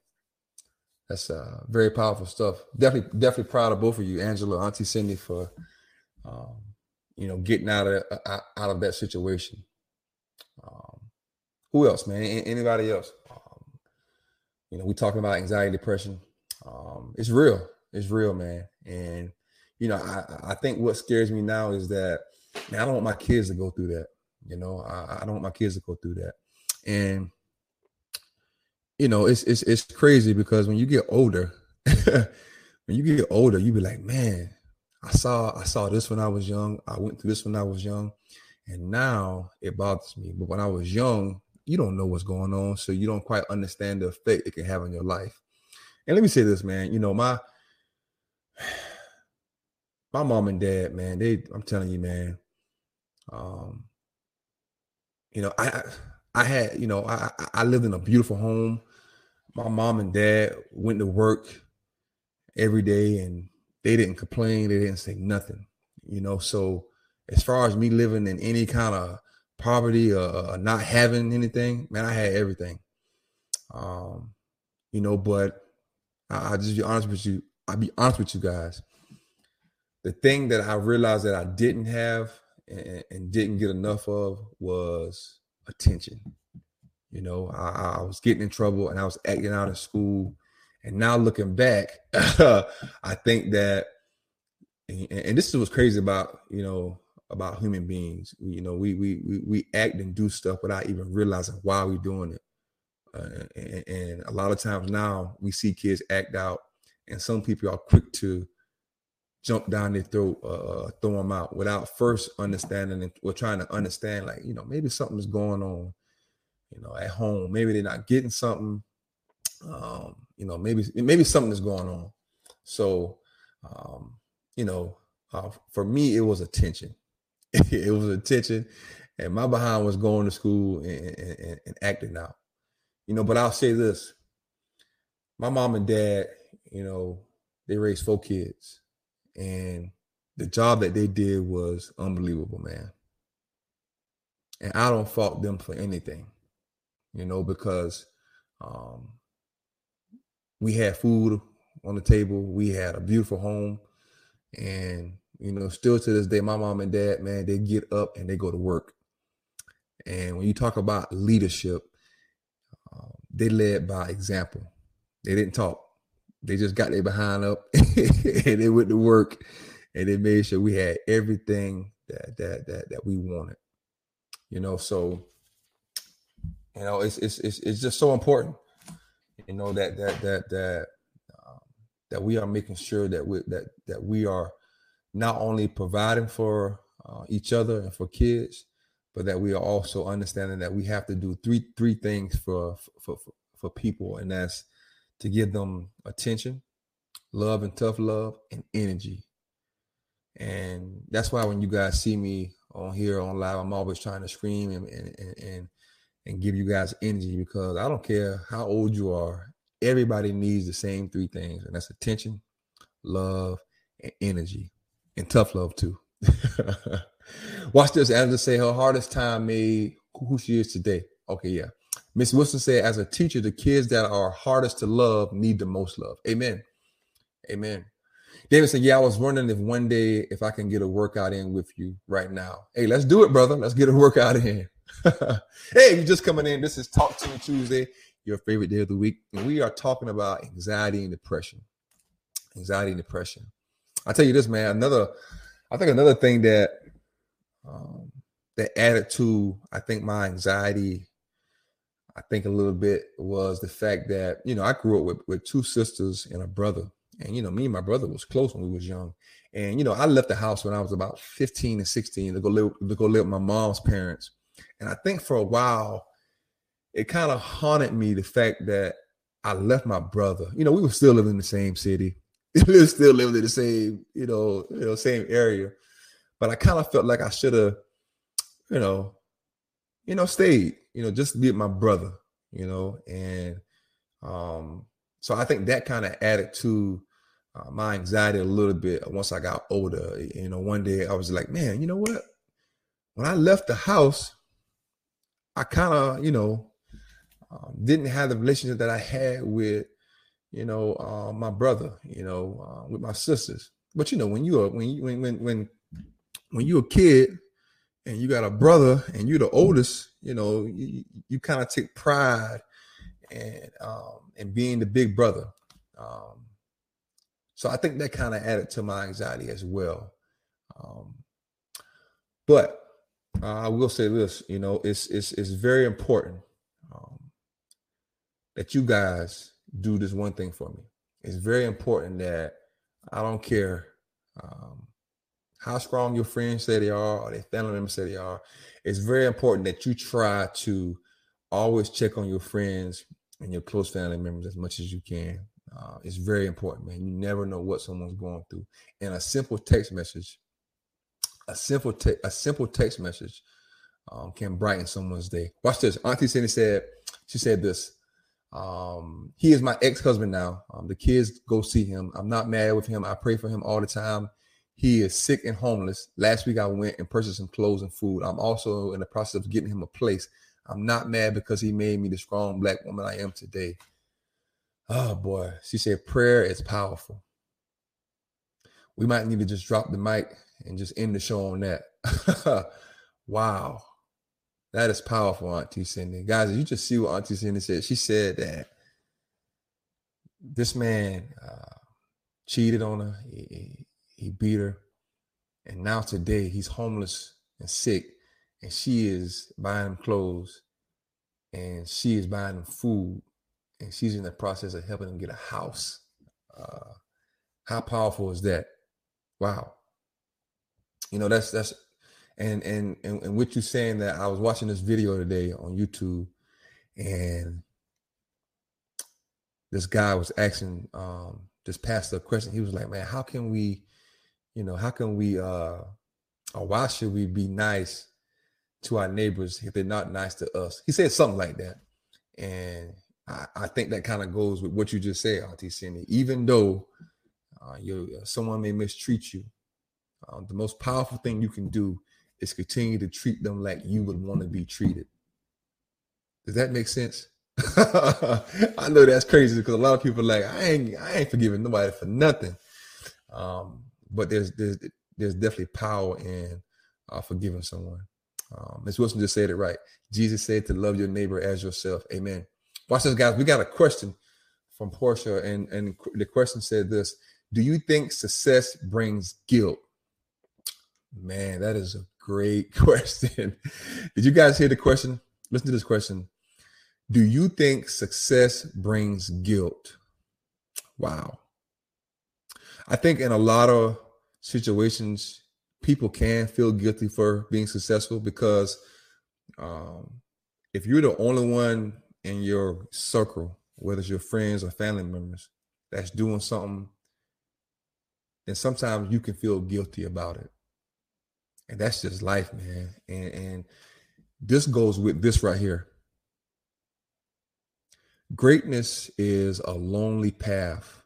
that's uh, very powerful stuff. Definitely, definitely proud of both of you, Angela, Auntie Cindy, for um, you know getting out of uh, out of that situation. Um, who else, man? Anybody else? Um, you know, we talking about anxiety, depression. Um, it's real. It's real, man. And you know, I, I think what scares me now is that man, I don't want my kids to go through that. You know, I, I don't want my kids to go through that. And you know, it's it's it's crazy because when you get older, when you get older, you be like, man, I saw I saw this when I was young. I went through this when I was young, and now it bothers me. But when I was young, you don't know what's going on, so you don't quite understand the effect it can have on your life. And let me say this, man. You know, my my mom and dad, man, they I'm telling you, man. Um, you know, I I had, you know, I I lived in a beautiful home my mom and dad went to work every day and they didn't complain, they didn't say nothing, you know. So as far as me living in any kind of poverty or, not having anything, man, I had everything. Um, you know, but I, I just be honest with you. I'll be honest with you guys. The thing that I realized that I didn't have and, and didn't get enough of was attention. You know, I, I, was getting in trouble and I was acting out in school. And now looking back, I think that, and, and this is what's crazy about, you know, about human beings. You know, we we we, we act and do stuff without even realizing why we're doing it. Uh, and, and, a lot of times now we see kids act out, and some people are quick to jump down their throat, uh, uh throw them out without first understanding and we're trying to understand, like you know, maybe something's going on you know, at home. Maybe they're not getting something. Um, you know, maybe maybe something is going on. So, um, you know, uh, for me, it was attention. it was attention, and my behind was going to school and, and, and acting out. You know, but I'll say this: my mom and dad, you know, they raised four kids, and the job that they did was unbelievable, man. And I don't fault them for anything you know, because um, we had food on the table, we had a beautiful home, and you know, still to this day, my mom and dad, man, they get up and they go to work. And when you talk about leadership, uh, they led by example. They didn't talk. They just got their behind up and they went to work and they made sure we had everything that that that that we wanted. You know, so you know, it's it's it's, it's just so important. You know that that that that um, that we are making sure that we that that we are not only providing for uh, each other and for kids, but that we are also understanding that we have to do three three things for for for, for people, and that's to give them attention, love and tough love, and energy. And that's why when you guys see me on here on live, I'm always trying to scream and and, and and give you guys energy because I don't care how old you are, everybody needs the same three things, and that's attention, love, and energy and tough love too. Watch this. Angela say her hardest time made who she is today. Okay, yeah. Miss Wilson said, as a teacher, the kids that are hardest to love need the most love. Amen. Amen. David said, Yeah, I was wondering if one day if I can get a workout in with you right now. Hey, let's do it, brother. Let's get a workout in. hey, if you're just coming in. This is Talk to Me Tuesday, your favorite day of the week. And we are talking about anxiety and depression. Anxiety and depression. I tell you this, man, another, I think another thing that um, that added to, I think, my anxiety, I think a little bit was the fact that, you know, I grew up with, with two sisters and a brother. And, you know, me and my brother was close when we was young. And, you know, I left the house when I was about 15 and 16 to go live, to go live with my mom's parents. And I think for a while, it kind of haunted me the fact that I left my brother. You know, we were still living in the same city. We were still living in the same, you know, you know, same area. But I kind of felt like I should have, you know, you know, stayed, you know, just be my brother, you know, and um, so I think that kind of added to uh, my anxiety a little bit once I got older. You know, one day I was like, man, you know what? When I left the house, I kind of, you know, um, didn't have the relationship that I had with, you know, uh, my brother, you know, uh, with my sisters. But you know, when you are when you when when when you're a kid and you got a brother and you're the oldest, you know, you, you kind of take pride and um and being the big brother. Um, so I think that kind of added to my anxiety as well. Um, but uh, I will say this, you know, it's it's it's very important um, that you guys do this one thing for me. It's very important that I don't care um, how strong your friends say they are or their family members say they are. It's very important that you try to always check on your friends and your close family members as much as you can. Uh, it's very important, man. You never know what someone's going through, and a simple text message a simple te- a simple text message um, can brighten someone's day. Watch this. Auntie Cindy said, she said this. Um, he is my ex-husband now. Um, the kids go see him. I'm not mad with him. I pray for him all the time. He is sick and homeless. Last week I went and purchased some clothes and food. I'm also in the process of getting him a place. I'm not mad because he made me the strong black woman I am today. Oh boy. She said prayer is powerful. We might need to just drop the mic and just end the show on that. wow. That is powerful, Auntie Cindy. Guys, you just see what Auntie Cindy said. She said that this man uh, cheated on her, he, he beat her, and now today he's homeless and sick, and she is buying him clothes, and she is buying him food, and she's in the process of helping him get a house. Uh, how powerful is that? Wow you know that's that's and and and, and with you saying that i was watching this video today on youtube and this guy was asking um this pastor a question. He was like man how can we you know how can we uh or why should we be nice to our neighbors if they're not nice to us? He said something like that. And i, I think that kind of goes with what you just said auntie cindy. Even though uh, you someone may mistreat you um, the most powerful thing you can do is continue to treat them like you would want to be treated. Does that make sense? I know that's crazy because a lot of people are like, I ain't, I ain't forgiving nobody for nothing. Um, but there's, there's, there's definitely power in uh, forgiving someone. Um, Ms. Wilson just said it right. Jesus said to love your neighbor as yourself. Amen. Watch this, guys. We got a question from Portia, and and the question said this: Do you think success brings guilt? Man, that is a great question. Did you guys hear the question? Listen to this question. Do you think success brings guilt? Wow. I think in a lot of situations, people can feel guilty for being successful because um, if you're the only one in your circle, whether it's your friends or family members, that's doing something, then sometimes you can feel guilty about it and that's just life, man. And and this goes with this right here. Greatness is a lonely path,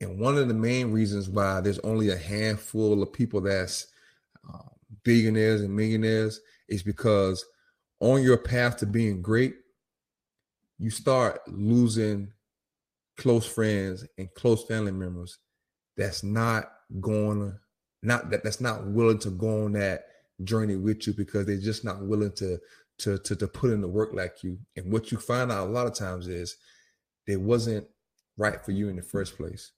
And one of the main reasons why there's only a handful of people that's uh, billionaires and millionaires is because on your path to being great, you start losing close friends and close family members that's not going not that that's not willing to go on that journey with you because they're just not willing to to to, to put in the work like you and what you find out a lot of times is they wasn't right for you in the first place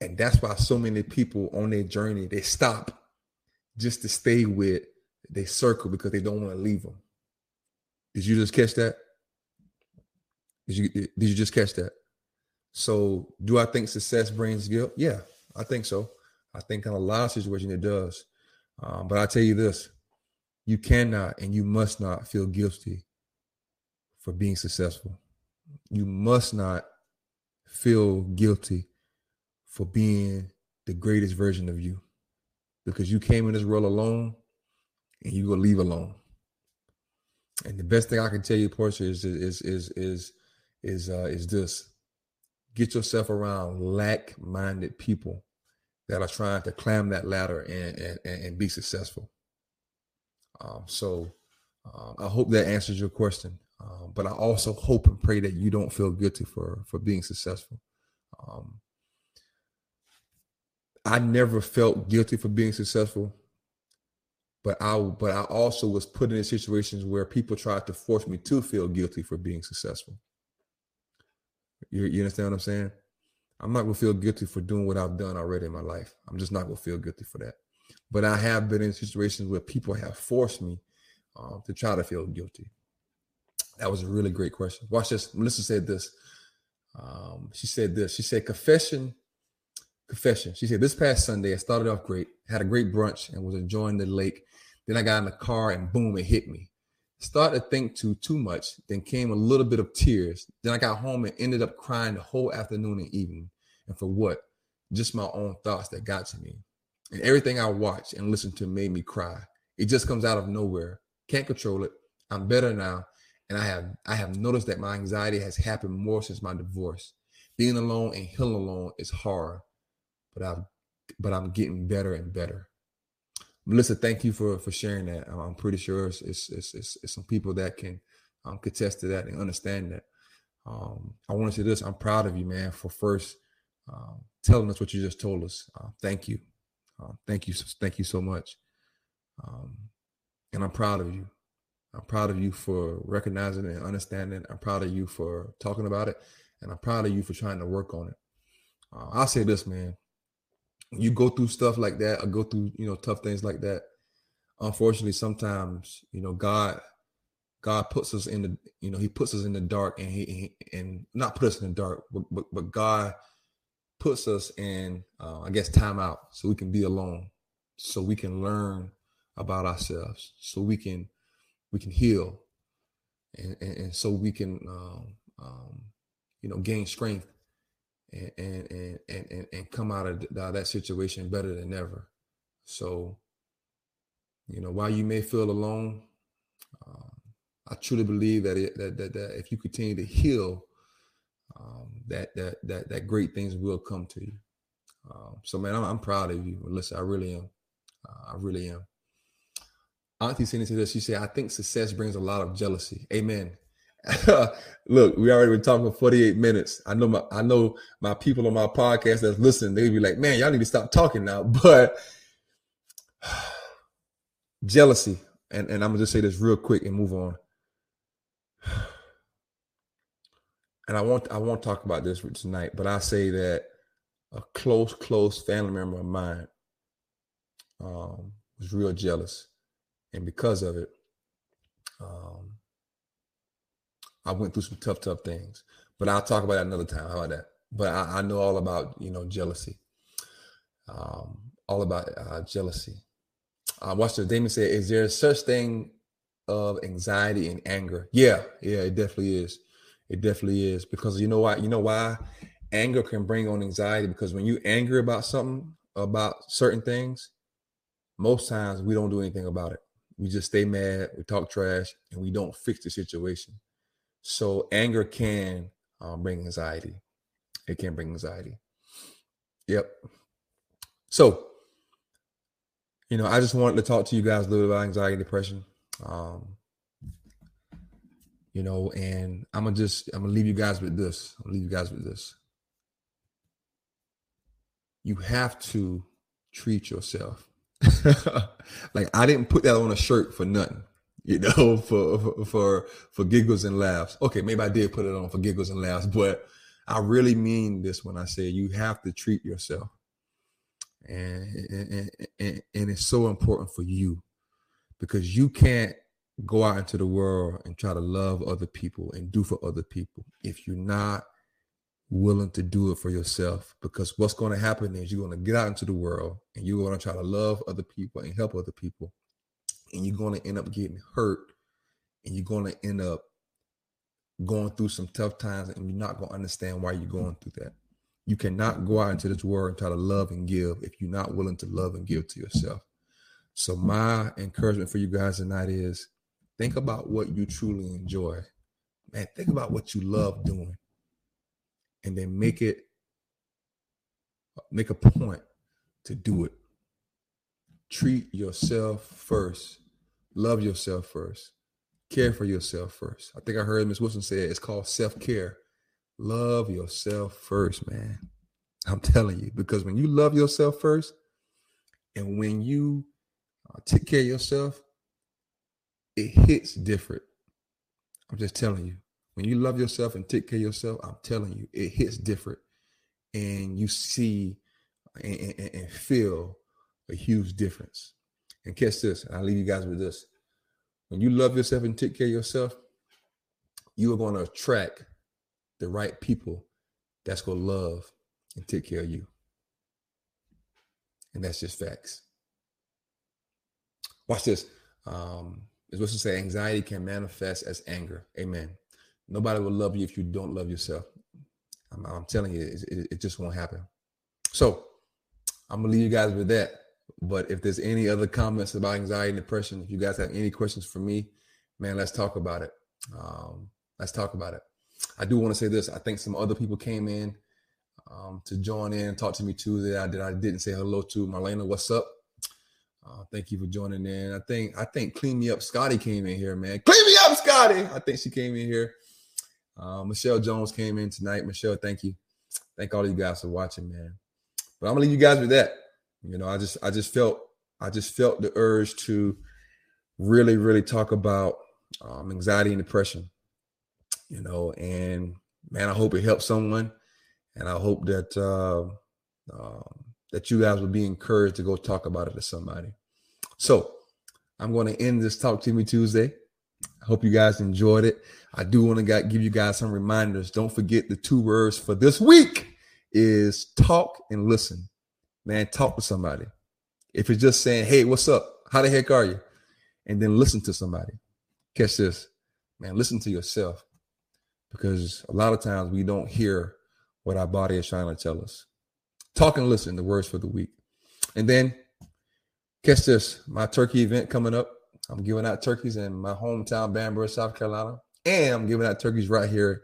and that's why so many people on their journey they stop just to stay with they circle because they don't want to leave them did you just catch that did you did you just catch that? So do I think success brings guilt? Yeah, I think so. I think in a lot of situations it does. Um, but I tell you this: you cannot and you must not feel guilty for being successful. You must not feel guilty for being the greatest version of you because you came in this world alone and you will leave alone. And the best thing I can tell you, Portia, is is is is is uh, is this: get yourself around like-minded people that are trying to climb that ladder and and, and be successful. Um, so um, I hope that answers your question. Um, but I also hope and pray that you don't feel guilty for for being successful. Um, I never felt guilty for being successful, but I but I also was put in situations where people tried to force me to feel guilty for being successful. You, you understand what I'm saying? I'm not gonna feel guilty for doing what I've done already in my life. I'm just not gonna feel guilty for that. But I have been in situations where people have forced me um, to try to feel guilty. That was a really great question. Watch this. Melissa said this. Um, she said this. She said, confession, confession. She said, this past Sunday, I started off great, had a great brunch and was enjoying the lake. Then I got in the car and boom, it hit me started to think too too much. Then came a little bit of tears. Then I got home and ended up crying the whole afternoon and evening. And for what? Just my own thoughts that got to me. And everything I watched and listened to made me cry. It just comes out of nowhere. Can't control it. I'm better now. And I have I have noticed that my anxiety has happened more since my divorce. Being alone and healing alone is hard, but I've but I'm getting better and better. Melissa, thank you for for sharing that. I'm pretty sure it's it's it's, it's, it's some people that can um, contest to that and understand that. Um, I want to say this: I'm proud of you, man, for first um, telling us what you just told us. Uh, thank you, uh, thank you, thank you so much. Um, and I'm proud of you. I'm proud of you for recognizing and understanding. I'm proud of you for talking about it, and I'm proud of you for trying to work on it. Uh, I'll say this, man you go through stuff like that or go through you know tough things like that unfortunately sometimes you know god god puts us in the you know he puts us in the dark and he, and not put us in the dark but, but, but god puts us in uh, i guess time out so we can be alone so we can learn about ourselves so we can we can heal and, and, and so we can um, um, you know gain strength and and and and, and come out of that situation better than ever. So, you know, while you may feel alone, uh, I truly believe that, it, that that that if you continue to heal, um, that that that that great things will come to you. Um, so, man, I'm, I'm proud of you, Melissa. I really am. Uh, I really am. Auntie Cindy said this. She said, "I think success brings a lot of jealousy." Amen. Look, we already been talking for 48 minutes. I know my I know my people on my podcast that's listening, they be like, man, y'all need to stop talking now. But jealousy, and, and I'm gonna just say this real quick and move on. And I want I won't talk about this tonight, but I say that a close, close family member of mine um, was real jealous, and because of it, um, I went through some tough, tough things. But I'll talk about that another time. How about that? But I, I know all about you know jealousy. Um, all about uh, jealousy. Uh, watch this. Damon said, "Is there such thing of anxiety and anger?" Yeah, yeah, it definitely is. It definitely is because you know why? You know why? Anger can bring on anxiety because when you angry about something, about certain things, most times we don't do anything about it. We just stay mad, we talk trash, and we don't fix the situation. So anger can um, bring anxiety, It can bring anxiety. Yep. So, you know, I just wanted to talk to you guys a little bit about anxiety, and depression. Um, you know, and I'm gonna just I'm gonna leave you guys with this. I'll leave you guys with this. You have to treat yourself. like I didn't put that on a shirt for nothing, you know, for for for giggles and laughs. Okay, maybe I did put it on for giggles and laughs, but I really mean this when I say you have to treat yourself. And, and, and, and it's so important for you because you can't go out into the world and try to love other people and do for other people if you're not willing to do it for yourself because what's going to happen is you're going to get out into the world and you're going to try to love other people and help other people and you're going to end up getting hurt and you're going to end up going through some tough times and you're not going to understand why you're going through that. You cannot go out into this world and try to love and give if you're not willing to love and give to yourself. So my encouragement for you guys tonight is think about what you truly enjoy. Man think about what you love doing and then make it make a point to do it. Treat yourself first. Love yourself first. Care for yourself first. I think I heard Miss Wilson say it. it's called self-care. Love yourself first, man. I'm telling you, because when you love yourself first, and when you uh, take care of yourself, it hits different. I'm just telling you. When you love yourself and take care of yourself, I'm telling you, it hits different. And you see and, and, and feel a huge difference. And catch this, and I'll leave you guys with this. When you love yourself and take care of yourself, you are going to attract the right people that's going to love and take care of you. And that's just facts. Watch this. Um, it's as to say, anxiety can manifest as anger. Amen. Nobody will love you if you don't love yourself. I'm, I'm telling you, it, it, it, just won't happen. So I'm gonna leave you guys with that. But if there's any other comments about anxiety and depression, if you guys have any questions for me, man, let's talk about it. Um, let's talk about it. I do want to say this. I think some other people came in um, to join in, talk to me too that I did. I didn't say hello to Marlena. What's up? Uh, thank you for joining in. I think I think clean me up. Scotty came in here, man. Clean me up, Scotty. I think she came in here. Uh, Michelle Jones came in tonight. Michelle, thank you. Thank all of you guys for watching, man. But I'm gonna leave you guys with that. You know, I just I just felt I just felt the urge to really, really talk about um, anxiety and depression. You know, and man, I hope it helps someone, and I hope that uh, that you guys will be encouraged to go talk about it to somebody. So I'm going to end this Talk to Me Tuesday. I hope you guys enjoyed it. I do want to give you guys some reminders. Don't forget the two words for this week is talk and listen. Man, talk to somebody. If it's just saying, hey, what's up? How the heck are you? And then listen to somebody. Catch this. Man, listen to yourself. Because a lot of times we don't hear what our body is trying to tell us. Talk and listen, the words for the week. And then catch this. My turkey event coming up. I'm giving out turkeys in my hometown, Bamberg, South Carolina. And I'm giving out turkeys right here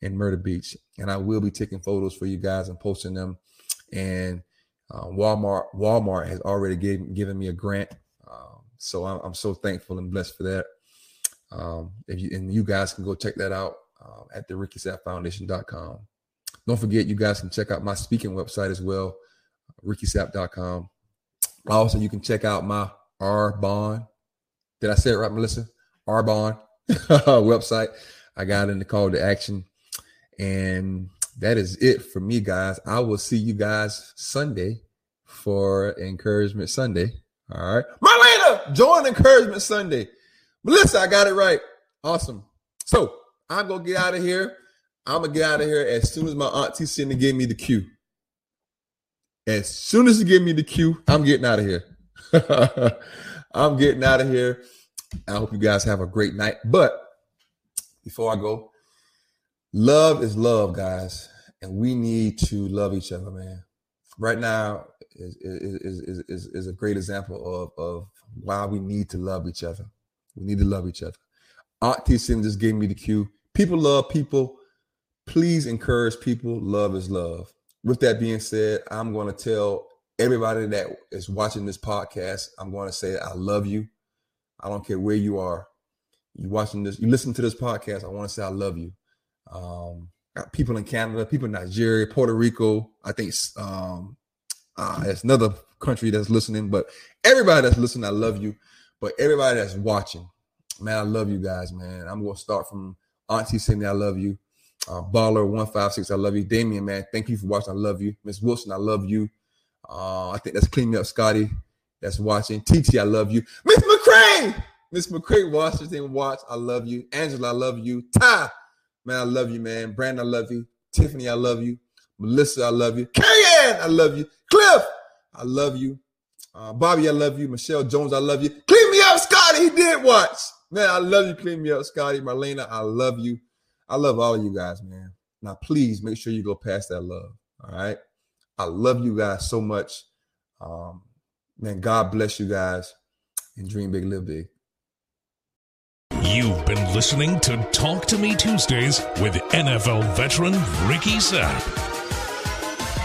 in Myrtle Beach. And I will be taking photos for you guys and posting them. And uh, Walmart Walmart has already gave, given me a grant. Um, so I'm, I'm, so thankful and blessed for that. Um, if you, and you guys can go check that out uh, at the RickySappFoundation.com. Don't forget, you guys can check out my speaking website as well, RickySapp.com. Also, you can check out my R Bond. Did I say it right, Melissa? R Bond website. I got in the call to action. And that is it for me, guys. I will see you guys Sunday for Encouragement Sunday. All right. Marlena, join Encouragement Sunday. Melissa, I got it right. Awesome. So I'm going to get out of here. I'm going to get out of here as soon as my auntie Cindy gave me the cue. As soon as she gave me the cue, I'm getting out of here. I'm getting out of here. I hope you guys have a great night. But before I go, love is love, guys, and we need to love each other, man. Right now is is is is, is a great example of of why we need to love each other. We need to love each other. Aunt T. just gave me the cue. People love people. please encourage people. Love is love. With that being said, I'm going to tell everybody that is watching this podcast, I'm going to say I love you. I don't care where you are. You watching this, you listen to this podcast. I want to say I love you. Um, people in Canada, people in Nigeria, Puerto Rico. I think um, uh, it's another country that's listening, but everybody that's listening, I love you. But everybody that's watching, man, I love you guys, man. I'm gonna start from Auntie Cindy, I love you. Uh, Baller one five six, I love you. Damien, man, thank you for watching. I love you. Miss Wilson, I love you. Uh, I think that's clean me up, Scotty. That's watching. TT, I love you. Miss McCray, Miss McCray, Washington, watch. I love you. Angela, I love you. Ty, man, I love you, man. Brandon, I love you. Tiffany, I love you. Melissa, I love you. Kayan, I love you. Cliff, I love you. Uh, Bobby, I love you. Michelle Jones, I love you. Clean me up, Scotty. He did watch. Man, I love you. Clean me up, Scotty. Marlena, I love you. I love all of you guys, man. Now, please make sure you go past that love. All right. I love you guys so much. Um, man, God bless you guys and dream big, live big. You've been listening to Talk to Me Tuesdays with NFL veteran Ricky Sapp.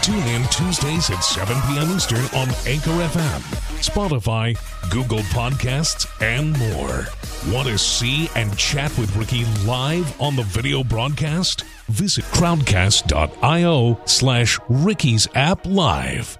Tune in Tuesdays at 7 p.m. Eastern on Anchor FM, Spotify, Google Podcasts, and more. Want to see and chat with Ricky live on the video broadcast? Visit crowdcast.io slash Ricky Sapp live.